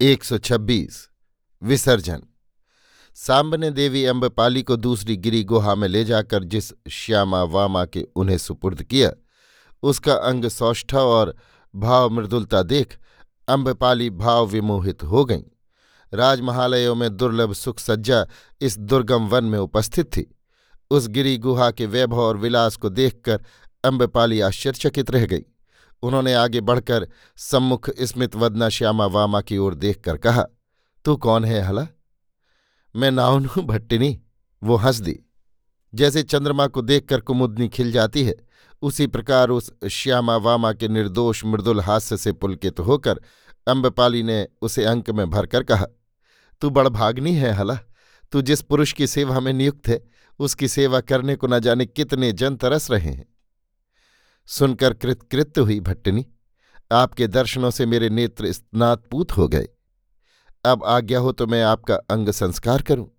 126 विसर्जन। सांब ने देवी अम्बपाली को दूसरी गिरी गुहा में ले जाकर जिस श्यामा वामा के उन्हें सुपुर्द किया, उसका अंग सौष्ठा और भाव मृदुलता देख अम्बपाली भाव विमोहित हो गईं। राजमहालयों में दुर्लभ सुख सज्जा इस दुर्गम वन में उपस्थित थी। उस गिरी गुहा के वैभव और विलास को देखकर अम्बपाली आश्चर्यचकित रह गई। उन्होंने आगे बढ़कर, सम्मुख स्मित वदना श्यामा वामा की ओर देखकर कहा, तू कौन है हला? मैं नाउन हूँ, भट्टिनी, वो हंस दी जैसे चंद्रमा को देखकर कुमुदनी खिल जाती है, उसी प्रकार उस श्यामा वामा के निर्दोष मृदुल हास्य से पुलकित होकर अम्बपाली ने उसे अंक में भरकर कहा, तू बड़ भागनी है हला। तू जिस पुरुष की सेवा में नियुक्त है, उसकी सेवा करने को न जाने कितने जन तरस रहे हैं। सुनकर कृतकृत्य हुई भट्टनी। आपके दर्शनों से मेरे नेत्र स्नातपूत हो गए। अब आज्ञा हो तो मैं आपका अंग संस्कार करूँ।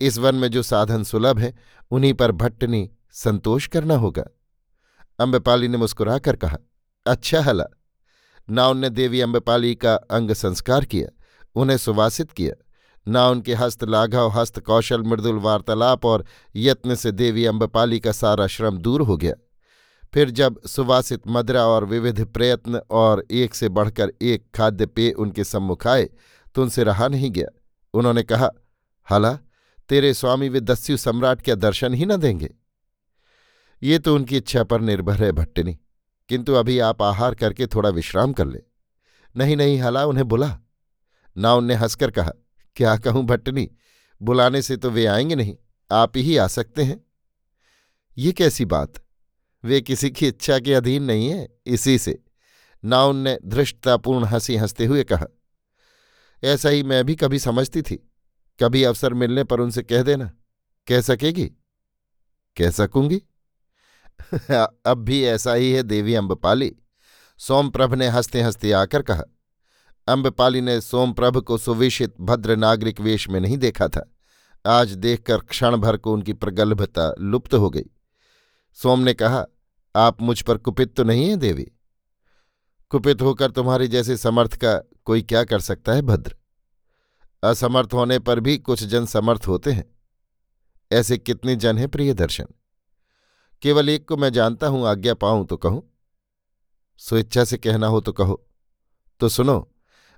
इस वन में जो साधन सुलभ है, उन्हीं पर भट्टनी संतोष करना होगा। अम्बपाली ने मुस्कुराकर कहा अच्छा हला। ना उनने देवी अम्बपाली का अंग संस्कार किया, उन्हें सुवासित किया। ना उनके हस्त लाघव, हस्त कौशल, मृदुल वार्तालाप और यत्न से देवी अम्बपाली का सारा श्रम दूर हो गया। फिर जब सुवासित मदरा और विविध प्रयत्न और एक से बढ़कर एक खाद्य पेय उनके सम्मुख आए तो उनसे रहा नहीं गया। उन्होंने कहा, हला, तेरे स्वामी वे दस्यु सम्राट क्या दर्शन ही न देंगे? ये तो उनकी इच्छा पर निर्भर है, भट्टिनी। किंतु अभी आप आहार करके थोड़ा विश्राम कर ले। नहीं नहीं, हाला, उन्हें बुला। ना उनने हंसकर कहा, क्या कहूँ भट्टनी, बुलाने से तो वे आएँगे नहीं, आप ही आ सकते हैं। ये कैसी बात? वे किसी की इच्छा के अधीन नहीं है। इसी से नाउन ने धृष्टतापूर्ण हँसी हँसते हुए कहा, ऐसा ही मैं भी कभी समझती थी। कभी अवसर मिलने पर उनसे कह देना। कह सकेगी? कह सकूँगी। अब भी ऐसा ही है, देवी अम्बपाली सोमप्रभ ने हँसते हँसते आकर कहा। अम्बपाली ने सोमप्रभ को सुविशित भद्र नागरिक वेश में नहीं देखा था। आज देखकर क्षण भर को उनकी प्रगल्भता लुप्त हो गई। सोम ने कहा, आप मुझ पर कुपित तो नहीं है, देवी? कुपित होकर तुम्हारे जैसे समर्थ का कोई क्या कर सकता है, भद्र? असमर्थ होने पर भी कुछ जन समर्थ होते हैं। ऐसे कितने जन हैं, प्रिय दर्शन? केवल एक को मैं जानता हूँ, आज्ञा पाऊँ तो कहूँ? स्वेच्छा से कहना हो तो कहो। तो सुनो,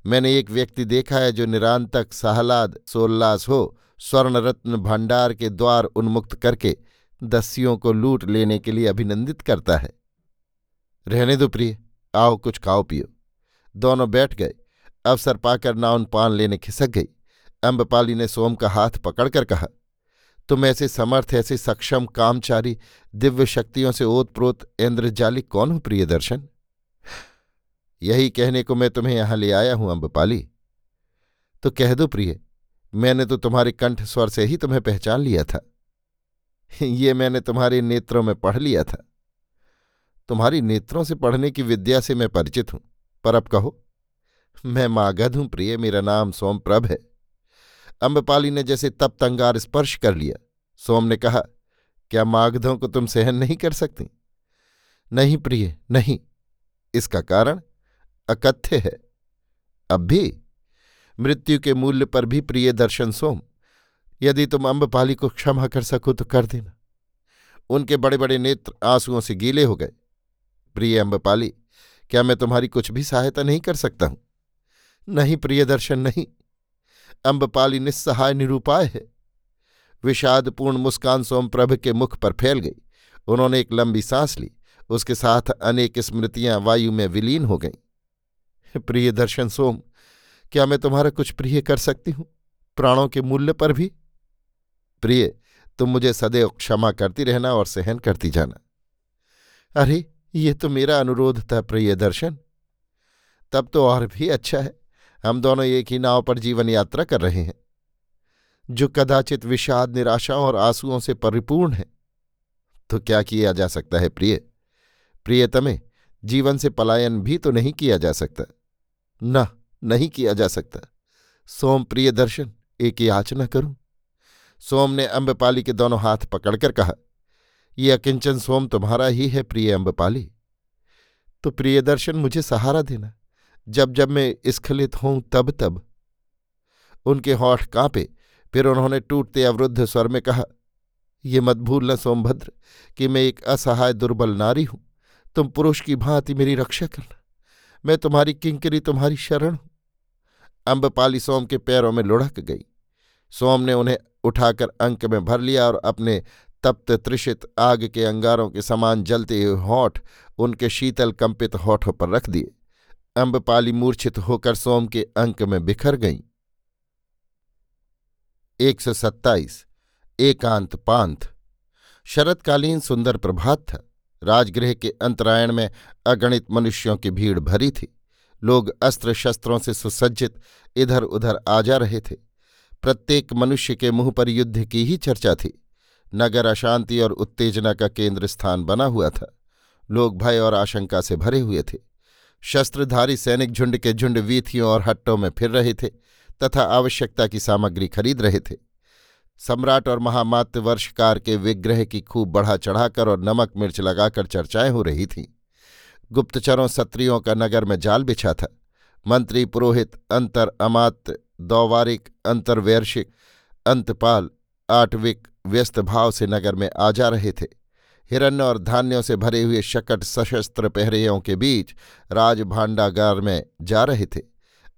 मैंने एक व्यक्ति देखा है जो निरांतक, साहलाद, सोल्लास हो स्वर्ण रत्न भंडार के द्वार उन्मुक्त करके दस्युओं को लूट लेने के लिए अभिनंदित करता है। रहने दो प्रिय, आओ कुछ खाओ पियो। दोनों बैठ गए। अवसर पाकर नाउन पान लेने खिसक गई। अम्बपाली ने सोम का हाथ पकड़कर कहा, तुम ऐसे समर्थ, ऐसे सक्षम, कामचारी, दिव्य शक्तियों से ओतप्रोत इंद्रजालिक कौन हो प्रिय दर्शन? यही कहने को मैं तुम्हें यहाँ ले आया हूँ अम्बपाली तो कह दो प्रिय, मैंने तो तुम्हारे कंठ स्वर से ही तुम्हें पहचान लिया था। ये मैंने तुम्हारे नेत्रों में पढ़ लिया था। तुम्हारी नेत्रों से पढ़ने की विद्या से मैं परिचित हूँ, पर अब कहो, मैं मागध हूँ प्रिय, मेरा नाम सोमप्रभ है। अम्बपाली ने जैसे तप तंगार स्पर्श कर लिया। सोम ने कहा, क्या मागधों को तुम सहन नहीं कर सकती? नहीं प्रिय, नहीं। इसका कारण, अकथ्य है। अब भी, मृत्यु के मूल्य पर भी प्रिय दर्शन सोम। यदि तुम अम्बपाली को क्षमा कर सको तो कर देना। उनके बड़े बड़े नेत्र आंसुओं से गीले हो गए। प्रिय अम्बपाली, क्या मैं तुम्हारी कुछ भी सहायता नहीं कर सकता हूँ? नहीं प्रिय दर्शन नहीं। अम्बपाली निस्सहाय निरूपाय है। विषादपूर्ण मुस्कान सोमप्रभ के मुख पर फैल गई। उन्होंने एक लंबी सांस ली। उसके साथ अनेक स्मृतियाँ वायु में विलीन हो गईं। प्रिय दर्शन सोम, क्या मैं तुम्हारा कुछ प्रिय कर सकती हूँ? प्राणों के मूल्य पर भी? प्रिय, तुम मुझे सदैव क्षमा करती रहना और सहन करती जाना। अरे, ये तो मेरा अनुरोध था, प्रिय दर्शन। तब तो और भी अच्छा है। हम दोनों एक ही नाव पर जीवन यात्रा कर रहे हैं, जो कदाचित विषाद, निराशाओं और आंसुओं से परिपूर्ण है। तो क्या किया जा सकता है, प्रिय? प्रियतमे, जीवन से पलायन भी तो नहीं किया जा सकता। न, नहीं किया जा सकता। सोम प्रिय दर्शन, एक याचना करूँ। सोम ने अम्बपाली के दोनों हाथ पकड़कर कहा ये अकिंचन सोम तुम्हारा ही है, प्रिय अम्बपाली तो प्रिय दर्शन मुझे सहारा देना। जब जब मैं स्खलित हूँ तब तब। उनके होठ कांपे, फिर उन्होंने टूटते अवरुद्ध स्वर में कहा, ये मत भूलना सोमभद्र, कि मैं एक असहाय दुर्बल नारी हूँ। तुम पुरुष की भांति मेरी रक्षा करना। मैं तुम्हारी किंकरी, तुम्हारी शरण हूँ। अम्बपाली सोम के पैरों में लुढ़क गई। सोम ने उन्हें उठाकर अंक में भर लिया और अपने तप्त त्रिषित आग के अंगारों के समान जलते हुए होठ उनके शीतल कंपित होठों पर रख दिए। अम्बपाली मूर्छित होकर सोम के अंक में बिखर गईं। एक सौ सत्ताईस, एकांत पांथ शरतकालीन सुंदर प्रभात था। राजगृह के अंतरायण में अगणित मनुष्यों की भीड़ भरी थी। लोग अस्त्र शस्त्रों से सुसज्जित इधर उधर आ जा रहे थे। प्रत्येक मनुष्य के मुँह पर युद्ध की ही चर्चा थी। नगर अशांति और उत्तेजना का केंद्र स्थान बना हुआ था। लोग भय और आशंका से भरे हुए थे। शस्त्रधारी सैनिक झुंड के झुंड वीथियों और हट्टों में फिर रहे थे तथा आवश्यकता की सामग्री खरीद रहे थे। सम्राट और महामात्य वर्षकार के विग्रह की खूब बढ़ा चढ़ाकर और नमक मिर्च लगाकर चर्चाएँ हो रही थीं। गुप्तचरों सत्रियों का नगर में जाल बिछा था। मंत्री पुरोहित, अंतर अमात्य दौवारिक, अंतर्वैर्शिक, अंतपाल आटविक व्यस्त भाव से नगर में आ जा रहे थे। हिरण्य और धान्यों से भरे हुए शकट सशस्त्र पहरेयों के बीच राज भांडागार में जा रहे थे।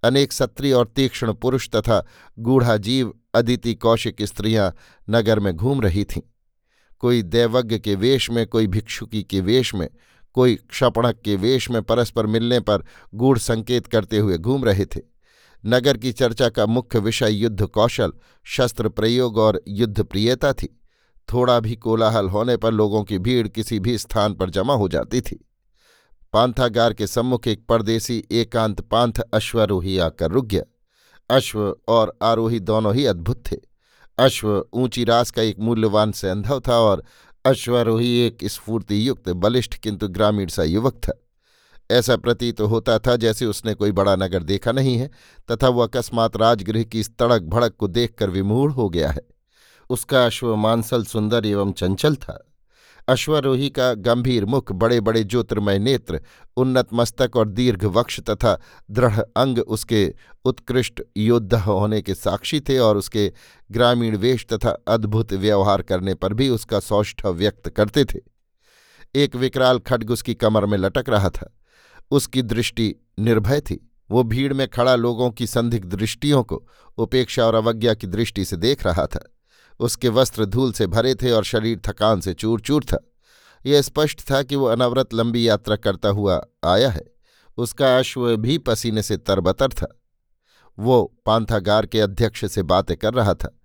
अनेक सत्री और तीक्ष्ण पुरुष तथा गूढ़ा जीव अदिति कौशिक स्त्रियाँ नगर में घूम रही थीं। कोई दैवज्ञ के वेश में, कोई भिक्षुकी के वेश में, कोई क्षपणक के वेश में परस्पर मिलने पर गूढ़ संकेत करते हुए घूम रहे थे। नगर की चर्चा का मुख्य विषय युद्ध कौशल, शस्त्र प्रयोग और युद्ध प्रियता थी। थोड़ा भी कोलाहल होने पर लोगों की भीड़ किसी भी स्थान पर जमा हो जाती थी। पांथागार के सम्मुख एक परदेसी एकांत पांथ अश्वरोही आकर रुक गया। अश्व और आरोही दोनों ही अद्भुत थे। अश्व ऊँची रास का एक मूल्यवान सेंधव था और अश्वरोही एक स्फूर्तियुक्त, बलिष्ठ, किंतु ग्रामीण सा युवक था। ऐसा प्रतीत होता था जैसे उसने कोई बड़ा नगर देखा नहीं है, तथा वह अकस्मात राजगृह की इस तड़क भड़क को देखकर विमूढ़ हो गया है। उसका अश्व मांसल सुंदर एवं चंचल था। अश्वरोही का गंभीर मुख बड़े बड़े ज्योतिर्मय नेत्र, उन्नत मस्तक और दीर्घ वक्ष तथा दृढ़ अंग उसके उत्कृष्ट योद्धा होने के साक्षी थे और उसके ग्रामीण वेश तथा अद्भुत व्यवहार करने पर भी उसका सौष्ठव व्यक्त करते थे। एक विकराल खड्ग उसकी कमर में लटक रहा था। उसकी दृष्टि निर्भय थी। वो भीड़ में खड़ा लोगों की संदिग्ध दृष्टियों को उपेक्षा और अवज्ञा की दृष्टि से देख रहा था। उसके वस्त्र धूल से भरे थे और शरीर थकान से चूर चूर था। यह स्पष्ट था कि वो अनवरत लंबी यात्रा करता हुआ आया है। उसका अश्व भी पसीने से तरबतर था। वो पांथागार के अध्यक्ष से बातें कर रहा था।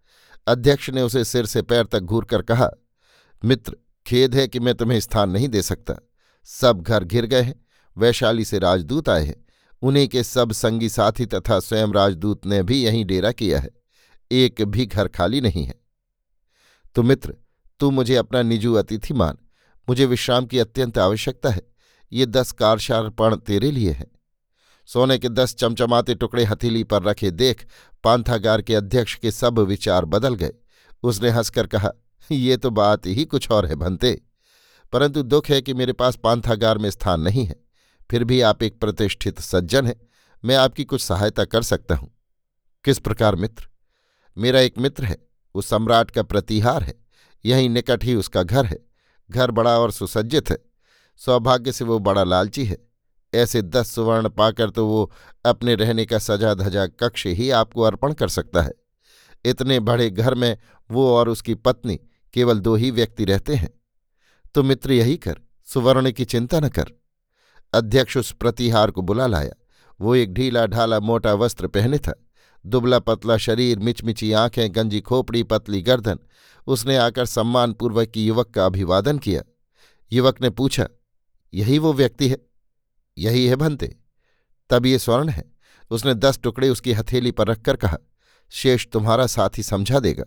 अध्यक्ष ने उसे सिर से पैर तक घूर कर कहा, मित्र, खेद है कि मैं तुम्हें स्थान नहीं दे सकता। सब घर घिर गए हैं। वैशाली से राजदूत आए हैं। उन्हीं के सब संगी साथी तथा स्वयं राजदूत ने भी यहीं डेरा किया है। एक भी घर खाली नहीं है। तो मित्र, तू मुझे अपना निजू अतिथि मान। मुझे विश्राम की अत्यंत आवश्यकता है। ये दस कारशारपण तेरे लिए है। सोने के दस चमचमाते टुकड़े हथेली पर रखे देख पांथागार के अध्यक्ष के सब विचार बदल गए। उसने हंसकर कहा, ये तो बात ही कुछ और है भनते परंतु दुख है कि मेरे पास पांथागार में स्थान नहीं है। फिर भी आप एक प्रतिष्ठित सज्जन हैं। मैं आपकी कुछ सहायता कर सकता हूँ। किस प्रकार, मित्र? मेरा एक मित्र है। वो सम्राट का प्रतिहार है। यहीं निकट ही उसका घर है। घर बड़ा और सुसज्जित है। सौभाग्य से वो बड़ा लालची है। ऐसे दस सुवर्ण पाकर तो वो अपने रहने का सजा धजा कक्ष ही आपको अर्पण कर सकता है। इतने बड़े घर में वो और उसकी पत्नी केवल दो ही व्यक्ति रहते हैं। तो मित्र यही कर। सुवर्ण की चिंता न कर। अध्यक्ष उस प्रतिहार को बुला लाया। वो एक ढीला ढाला मोटा वस्त्र पहने था। दुबला पतला शरीर, मिचमिची आँखें, गंजी खोपड़ी, पतली गर्दन। उसने आकर सम्मानपूर्वक की युवक का अभिवादन किया। युवक ने पूछा, यही वो व्यक्ति है? यही है भंते? तब ये स्वर्ण है? उसने दस टुकड़े उसकी हथेली पर रखकर कहा, शेष तुम्हारा साथी समझा देगा।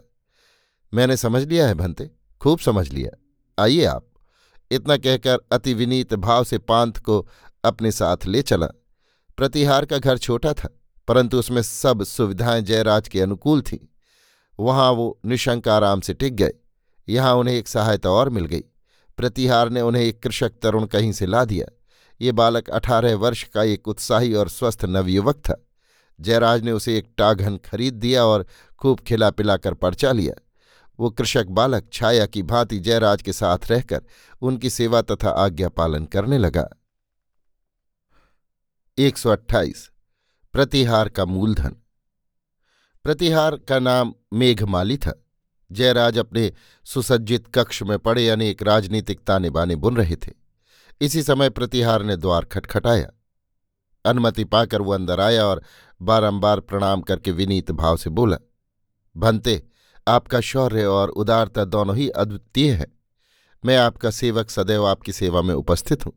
मैंने समझ लिया है भंते, खूब समझ लिया। आइए आप। इतना कहकर अति विनीत भाव से पांथ को अपने साथ ले चला। प्रतिहार का घर छोटा था, परंतु उसमें सब सुविधाएँ जयराज के अनुकूल थीं। वहाँ वो निशंक आराम से टिक गए। यहाँ उन्हें एक सहायता और मिल गई। प्रतिहार ने उन्हें एक कृषक तरुण कहीं से ला दिया। ये बालक अठारह वर्ष का एक उत्साही और स्वस्थ नवयुवक था। जयराज ने उसे एक टाघन खरीद दिया और खूब खिला पिलाकर पर्चा लिया। वो कृषक बालक छाया की भांति जयराज के साथ रहकर उनकी सेवा तथा आज्ञा पालन करने लगा। एक सौ अट्ठाईस, प्रतिहार का मूलधन। प्रतिहार का नाम मेघमाली था। जयराज अपने सुसज्जित कक्ष में पड़े अनेक राजनीतिक ताने बाने बुन रहे थे। इसी समय प्रतिहार ने द्वार खटखटाया। अनुमति पाकर वो अंदर आया और बारंबार प्रणाम करके विनीत भाव से बोला, भंते आपका शौर्य और उदारता दोनों ही अद्वितीय है। मैं आपका सेवक सदैव आपकी सेवा में उपस्थित हूँ,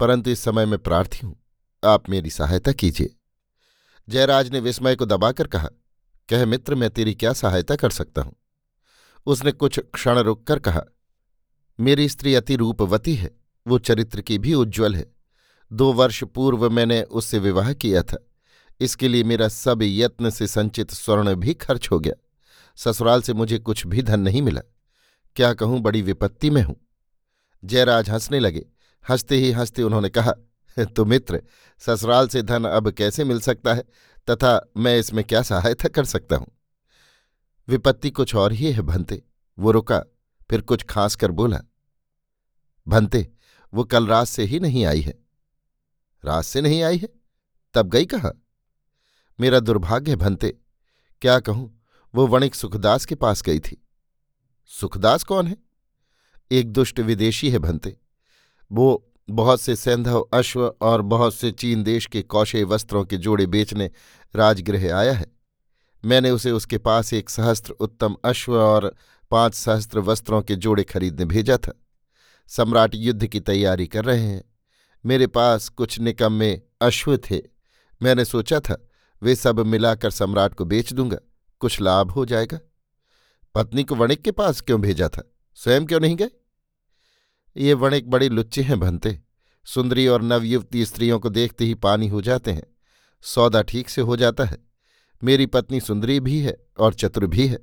परंतु इस समय मैं प्रार्थी हूँ, आप मेरी सहायता कीजिए। जयराज ने विस्मय को दबाकर कहा, कह मित्र, मैं तेरी क्या सहायता कर सकता हूँ? उसने कुछ क्षण रुककर कहा, मेरी स्त्री अति रूपवती है, वो चरित्र की भी उज्ज्वल है। दो वर्ष पूर्व मैंने उससे विवाह किया था, इसके लिए मेरा सब यत्न से संचित स्वर्ण भी खर्च हो गया। ससुराल से मुझे कुछ भी धन नहीं मिला। क्या कहूँ, बड़ी विपत्ति में हूँ। जयराज हंसने लगे। हँसते ही हँसते उन्होंने कहा तो मित्र, ससुराल से धन अब कैसे मिल सकता है? तथा मैं इसमें क्या सहायता कर सकता हूँ? विपत्ति कुछ और ही है, भंते। वो रुका, फिर कुछ खास कर बोला, भंते, वो कल रात से ही नहीं आई है। रात से नहीं आई है? तब गई कहा? मेरा दुर्भाग्य भंते। क्या कहूँ वो वणिक सुखदास के पास गई थी। सुखदास कौन है? एक दुष्ट विदेशी है भंते। वो बहुत से सैंधव, अश्व और बहुत से चीन देश के कौशे वस्त्रों के जोड़े बेचने राजगृह आया है। मैंने उसे उसके पास एक सहस्त्र उत्तम अश्व और पाँच सहस्त्र वस्त्रों के जोड़े खरीदने भेजा था। सम्राट युद्ध की तैयारी कर रहे हैं। मेरे पास कुछ निकम्मे अश्व थे। मैंने सोचा था, वे सब मिलाकर सम्राट को बेच दूँगा। कुछ लाभ हो जाएगा। पत्नी को वणिक के पास क्यों भेजा था? स्वयं क्यों नहीं गए? ये वणिक बड़े लुच्चे हैं भनते सुंदरी और नवयुवती स्त्रियों को देखते ही पानी हो जाते हैं। सौदा ठीक से हो जाता है। मेरी पत्नी सुंदरी भी है और चतुर भी है।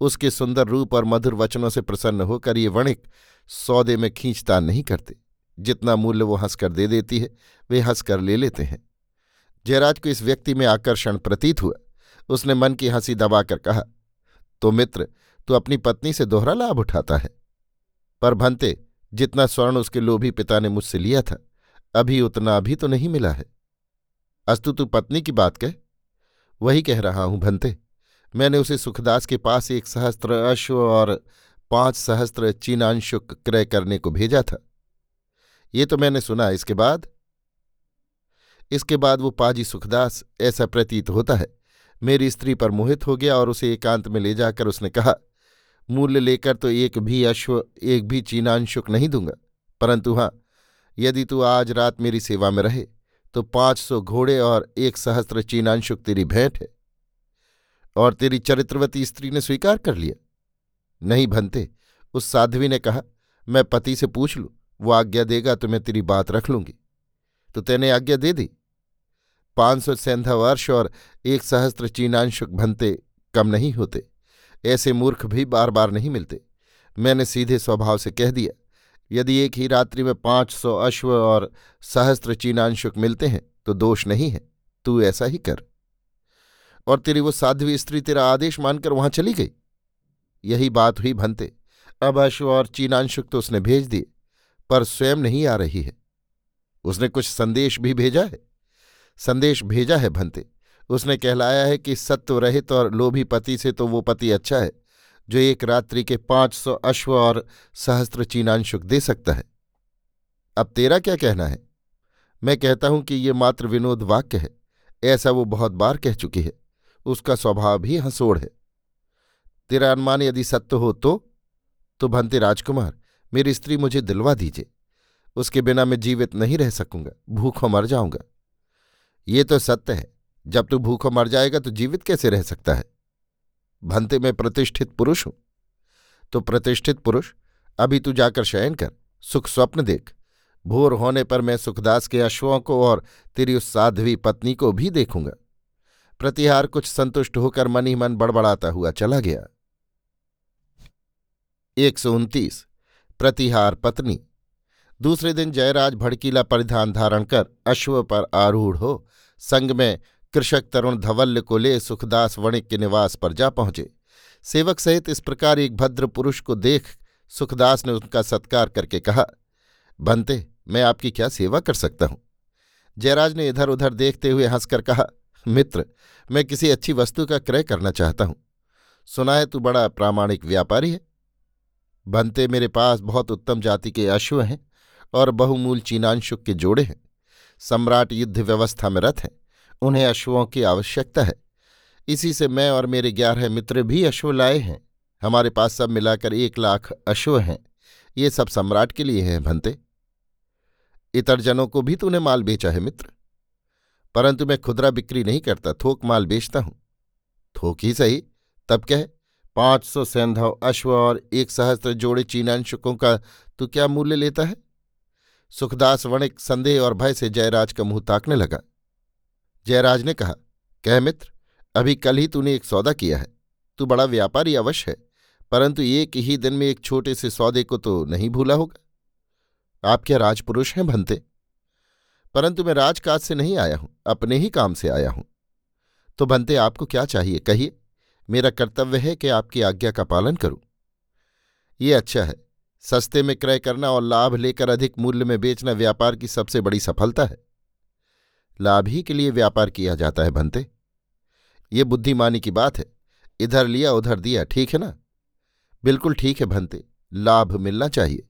उसके सुंदर रूप और मधुर वचनों से प्रसन्न होकर ये वणिक सौदे में खींचतान नहीं करते। जितना मूल्य वो हंसकर दे देती है, वे हंसकर ले लेते हैं। जयराज को इस व्यक्ति में आकर्षण प्रतीत हुआ। उसने मन की हँसी दबाकर कहा तो मित्र, तू अपनी पत्नी से दोहरा लाभ उठाता है। पर भंते, जितना स्वर्ण उसके लोभी पिता ने मुझसे लिया था, अभी उतना भी तो नहीं मिला है। अस्तु, तू पत्नी की बात कह। वही कह रहा हूँ भंते, मैंने उसे सुखदास के पास एक सहस्त्र अश्व और पाँच सहस्त्र चीनांशुक क्रय करने को भेजा था। ये तो मैंने सुना, इसके बाद? इसके बाद वो पाजी सुखदास ऐसा प्रतीत होता है मेरी स्त्री पर मोहित हो गया और उसे एकांत में ले जाकर उसने कहा, मूल्य लेकर तो एक भी अश्व, एक भी चीनांशुक नहीं दूँगा। परंतु हाँ यदि तू आज रात मेरी सेवा में रहे तो पाँच सौ घोड़े और एक सहस्त्र चीनांशुक तेरी भेंट है। और तेरी चरित्रवती स्त्री ने स्वीकार कर लिया। नहीं भनते, उस साध्वी ने कहा, मैं पति से पूछ लूँ, वो आज्ञा देगा तो मैं तेरी बात रख लूँगी। तो तेने आज्ञा दे दी? पाँच सौ सेंधा वर्ष और एक सहस्त्र चीनांशुक भनते कम नहीं होते। ऐसे मूर्ख भी बार बार नहीं मिलते। मैंने सीधे स्वभाव से कह दिया, यदि एक ही रात्रि में पाँच सौ अश्व और सहस्त्र चीनांशुक मिलते हैं तो दोष नहीं है। तू ऐसा ही कर। और तेरी वो साध्वी स्त्री तेरा आदेश मानकर वहाँ चली गई। यही बात हुई भनते अब अश्व और चीनांशुक तो उसने भेज दिए, पर स्वयं नहीं आ रही है। उसने कुछ संदेश भी भेजा है? संदेश भेजा है भंते। उसने कहलाया है कि सत्व रहित और लोभी पति से तो वो पति अच्छा है, जो एक रात्रि के पाँच सौ अश्व और सहस्त्र चीनांशुक दे सकता है। अब तेरा क्या कहना है? मैं कहता हूँ कि ये मात्र विनोद वाक्य है, ऐसा वो बहुत बार कह चुकी है। उसका स्वभाव भी हंसोड़ है। तेरा अनुमान यदि सत्य हो तो? तो भंते राजकुमार, मेरी स्त्री मुझे दिलवा दीजिए। उसके बिना मैं जीवित नहीं रह सकूँगा, भूखों मर जाऊँगा। ये तो सत्य है, जब तू भूखों मर जाएगा तो जीवित कैसे रह सकता है? भंते में प्रतिष्ठित पुरुष हूँ। तो प्रतिष्ठित पुरुष, अभी तू जाकर शयन कर, सुख स्वप्न देख। भोर होने पर मैं सुखदास के अश्वों को और तेरी उस साध्वी पत्नी को भी देखूँगा। प्रतिहार कुछ संतुष्ट होकर मन ही मन बड़बड़ाता हुआ चला गया। एक सौ उनतीस, प्रतिहार पत्नी। दूसरे दिन जयराज भड़कीला परिधान धारण कर अश्व पर आरूढ़ हो संग में कृषक तरुण धवल्य को ले सुखदास वणिक के निवास पर जा पहुँचे। सेवक सहित इस प्रकार एक भद्र पुरुष को देख सुखदास ने उनका सत्कार करके कहा बनते मैं आपकी क्या सेवा कर सकता हूँ? जयराज ने इधर उधर देखते हुए हंसकर कहा, मित्र, मैं किसी अच्छी वस्तु का क्रय करना चाहता हूँ। सुना है तू बड़ा प्रामाणिक व्यापारी है। बनते मेरे पास बहुत उत्तम जाति के अश्व हैं और बहुमूल चीनांशुक के जोड़े हैं। सम्राट युद्ध व्यवस्था में रथ हैं। उन्हें अश्वों की आवश्यकता है। इसी से मैं और मेरे ग्यारह मित्र भी अश्व लाए हैं। हमारे पास सब मिलाकर एक लाख अश्व हैं। ये सब सम्राट के लिए हैं भंते। इतर जनों को भी तूने माल बेचा है मित्र। परंतु मैं खुदरा बिक्री नहीं करता, थोक माल बेचता हूँ। थोक ही सही, तब कह, पाँच सौ सैंधव अश्व और एक सहस्त्र जोड़े चीनांशुकों का तू क्या मूल्य लेता है? सुखदास वणिक संदेह और भय से जयराज का मुँह ताकने लगा। जयराज ने कहा, कह मित्र, अभी कल ही तूने एक सौदा किया है। तू बड़ा व्यापारी अवश्य है, परंतु एक ही दिन में एक छोटे से सौदे को तो नहीं भूला होगा। आप क्या राजपुरुष हैं भनते परंतु मैं राजकाज से नहीं आया हूँ, अपने ही काम से आया हूँ। तो बनते आपको क्या चाहिए? कहिए, मेरा कर्तव्य है कि आपकी आज्ञा का पालन करूँ। ये अच्छा है सस्ते में क्रय करना और लाभ लेकर अधिक मूल्य में बेचना व्यापार की सबसे बड़ी सफलता है। लाभ ही के लिए व्यापार किया जाता है, भंते। ये बुद्धिमानी की बात है। इधर लिया, उधर दिया, ठीक है ना? बिल्कुल ठीक है, भंते। लाभ मिलना चाहिए।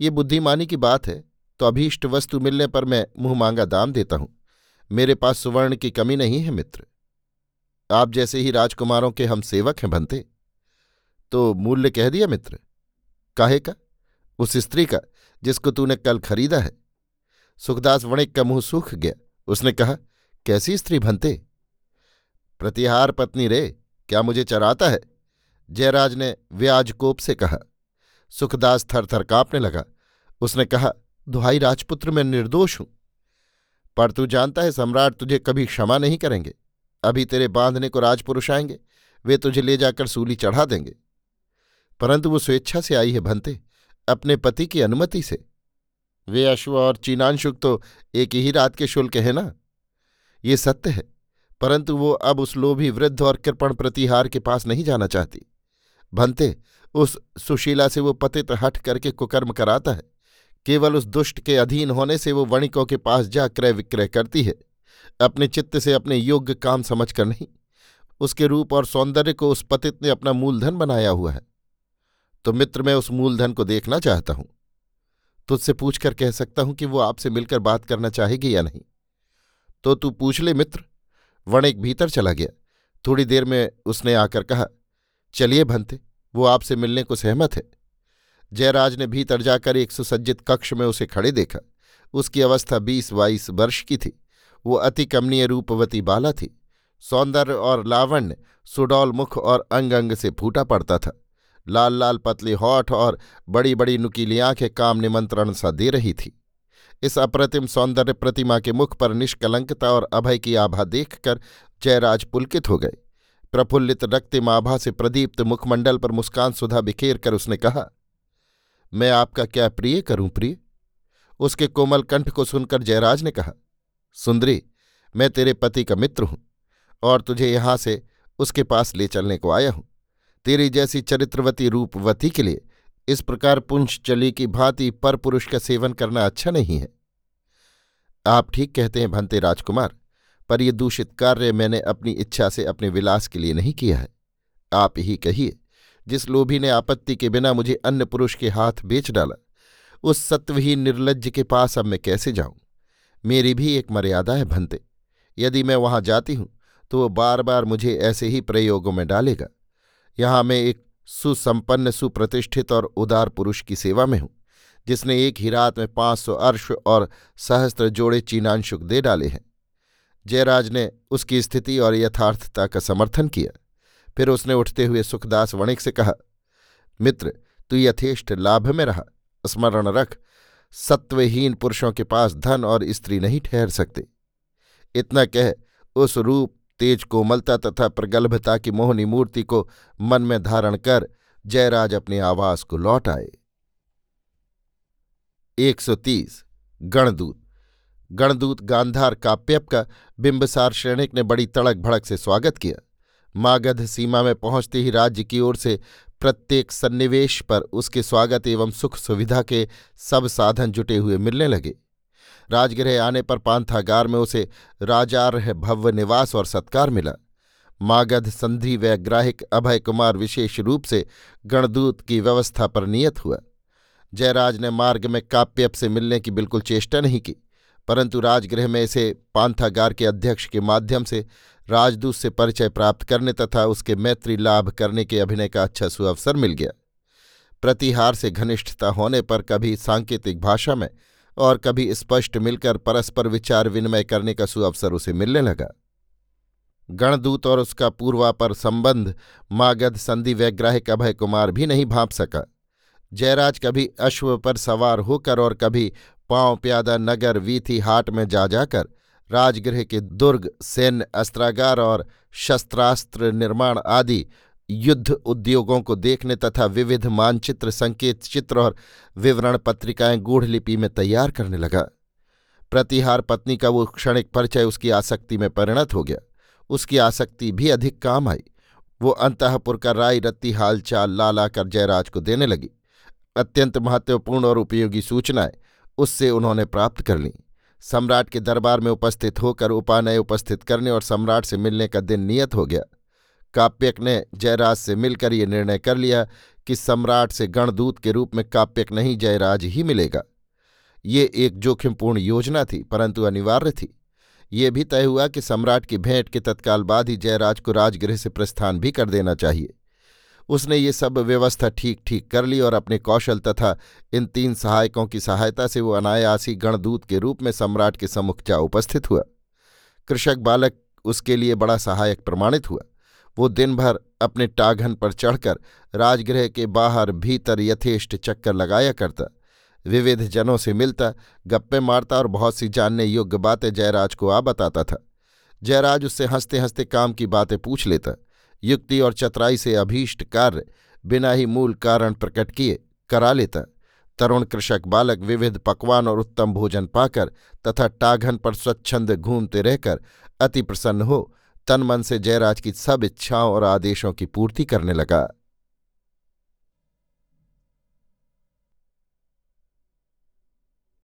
ये बुद्धिमानी की बात है तो अभीष्ट वस्तु मिलने पर मैं मुँह मांगा दाम देता हूँ। मेरे पास सुवर्ण की कमी नहीं है, मित्र। आप जैसे ही राजकुमारों के हम सेवक हैं बनते तो मूल्य कह दिया, मित्र। काहे का उस स्त्री का, जिसको तूने कल खरीदा है। सुखदास वणिक का मुँह सूख गया। उसने कहा, कैसी स्त्री भनते प्रतिहार पत्नी रे, क्या मुझे चराता है? जयराज ने व्याज कोप से कहा। सुखदास थर थर कांपने लगा। उसने कहा, दुहाई राजपुत्र मैं निर्दोष हूँ। पर तू जानता है सम्राट तुझे कभी क्षमा नहीं करेंगे। अभी तेरे बांधने को राजपुरुष आएँगे। वे तुझे ले जाकर सूली चढ़ा देंगे। परंतु वो स्वेच्छा से आई है भंते, अपने पति की अनुमति से। वे अश्व और चीनांशुक तो एक ही रात के शुल्क है ना? ये सत्य है, परंतु वो अब उस लोभी वृद्ध और कृपण प्रतिहार के पास नहीं जाना चाहती। भंते, उस सुशीला से वो पतित हट करके कुकर्म कराता है। केवल उस दुष्ट के अधीन होने से वो वणिकों के पास जा क्रय विक्रय करती है। अपने चित्त से अपने योग्य काम समझकर नहीं, उसके रूप और सौंदर्य को उस पतित ने अपना मूलधन बनाया हुआ है। तो मित्र मैं उस मूलधन को देखना चाहता हूँ। तुझसे पूछकर कह सकता हूँ कि वो आपसे मिलकर बात करना चाहेगी या नहीं। तो तू पूछ ले मित्र। वणिक भीतर चला गया। थोड़ी देर में उसने आकर कहा, चलिए भंते, वो आपसे मिलने को सहमत है। जयराज ने भीतर जाकर एक सुसज्जित कक्ष में उसे खड़े देखा। उसकी अवस्था बीस बाईस वर्ष की थी। वो अति कमनीय रूपवती बाला थी। सौंदर्य और लावण्य, सुडौल मुख और अंग अंग से फूटा पड़ता था। लाल लाल पतली होठ और बड़ी बड़ी नुकीली आँखें काम निमंत्रण सा दे रही थी। इस अप्रतिम सौंदर्य प्रतिमा के मुख पर निष्कलंकता और अभय की आभा देखकर जयराज पुलकित हो गए। प्रफुल्लित रक्तिम आभा से प्रदीप्त मुखमंडल पर मुस्कान सुधा बिखेर कर उसने कहा, मैं आपका क्या प्रिय करूँ प्रिय? उसके कोमल कंठ को सुनकर जयराज ने कहा, सुंदरी, मैं तेरे पति का मित्र हूँ और तुझे यहाँ से उसके पास ले चलने को आया हूँ। तेरी जैसी चरित्रवती रूपवती के लिए इस प्रकार पुंछ चली की भांति पर पुरुष का सेवन करना अच्छा नहीं है। आप ठीक कहते हैं भंते राजकुमार, पर यह दूषित कार्य मैंने अपनी इच्छा से अपने विलास के लिए नहीं किया है। आप ही कहिए, जिस लोभी ने आपत्ति के बिना मुझे अन्य पुरुष के हाथ बेच डाला, उस सत्वहीन निर्लज्ज के पास अब मैं कैसे जाऊँ? मेरी भी एक मर्यादा है भंते। यदि मैं वहाँ जाती हूँ तो वो बार बार मुझे ऐसे ही प्रयोगों में डालेगा। यहाँ मैं एक सुसंपन्न, सुप्रतिष्ठित और उदार पुरुष की सेवा में हूँ, जिसने एक ही रात में पाँच सौ अर्श और सहस्त्र जोड़े चीनांशुक दे डाले हैं। जयराज ने उसकी स्थिति और यथार्थता का समर्थन किया। फिर उसने उठते हुए सुखदास वणिक से कहा, मित्र, तू यथेष्ट लाभ में रहा। स्मरण रख, सत्वहीन पुरुषों के पास धन और स्त्री नहीं ठहर सकते। इतना कह, उस रूप तेज कोमलता तथा प्रगल्भता की मोहनी मूर्ति को मन में धारण कर जयराज अपने आवास को लौट आए। एक सौ तीस, गणदूत। गणदूत गांधार काप्यप का बिंबसार श्रेणिक ने बड़ी तड़क भड़क से स्वागत किया। मागध सीमा में पहुँचते ही राज्य की ओर से प्रत्येक सन्निवेश पर उसके स्वागत एवं सुख सुविधा के सब साधन जुटे हुए मिलने लगे। राजगृह आने पर पांथागार में उसे राजारह भव्य निवास और सत्कार मिला। मागध, संधि वैग्राहिक अभय कुमार विशेष रूप से गणदूत की व्यवस्था पर नियत हुआ। जयराज ने मार्ग में काप्यप से मिलने की बिल्कुल चेष्टा नहीं की, परंतु राजगृह में इसे पांथागार के अध्यक्ष के माध्यम से राजदूत से परिचय प्राप्त करने तथा उसके मैत्री लाभ करने के अभिनय का अच्छा सुअवसर मिल गया। प्रतिहार से घनिष्ठता होने पर कभी सांकेतिक भाषा में और कभी स्पष्ट मिलकर परस्पर विचार विनिमय करने का सुअवसर उसे मिलने लगा। गणदूत और उसका पूर्वापर संबंध मागध, संधि वैग्राहिक अभय कुमार भी नहीं भाप सका। जयराज कभी अश्व पर सवार होकर और कभी पाँव प्यादा नगर वीथी हाट में जा जाकर राजगृह के दुर्ग सैन्य अस्त्रागार और शस्त्रास्त्र निर्माण आदि युद्ध उद्योगों को देखने तथा विविध मानचित्र, संकेत चित्र और विवरण पत्रिकाएँ गूढ़ लिपि में तैयार करने लगा। प्रतिहार पत्नी का वो क्षणिक परिचय उसकी आसक्ति में परिणत हो गया। उसकी आसक्ति भी अधिक काम आई। वो अंतपुर का राय रत्ती हालचाल ला कर जयराज को देने लगी। अत्यंत महत्वपूर्ण और उपयोगी सूचनाएँ उससे उन्होंने प्राप्त कर लीं। सम्राट के दरबार में उपस्थित होकर उपानय उपस्थित करने और सम्राट से मिलने का दिन नियत हो गया। काप्यक ने जयराज से मिलकर ये निर्णय कर लिया कि सम्राट से गणदूत के रूप में काप्यक नहीं जयराज ही मिलेगा। ये एक जोखिमपूर्ण योजना थी, परंतु अनिवार्य थी। ये भी तय हुआ कि सम्राट की भेंट के तत्काल बाद ही जयराज को राजगृह से प्रस्थान भी कर देना चाहिए। उसने ये सब व्यवस्था ठीक ठीक कर ली और अपने कौशल तथा इन तीन सहायकों की सहायता से वो अनायासी गणदूत के रूप में सम्राट के सम्मुख जा उपस्थित हुआ। कृषक बालक उसके लिए बड़ा सहायक प्रमाणित हुआ। वो दिन भर अपने टाघन पर चढ़कर राजगृह के बाहर भीतर यथेष्ट चक्कर लगाया करता। विविध जनों से मिलता, गप्पे मारता और बहुत सी जानने योग्य बातें जयराज को आ बताता था। जयराज उससे हँसते हँसते काम की बातें पूछ लेता। युक्ति और चतुराई से अभीष्ट कार्य बिना ही मूल कारण प्रकट किए करा लेता। तरुण कृषक बालक विविध पकवान और उत्तम भोजन पाकर तथा टाघन पर स्वच्छंद घूमते रहकर अति प्रसन्न हो तन मन से जयराज की सब इच्छाओं और आदेशों की पूर्ति करने लगा।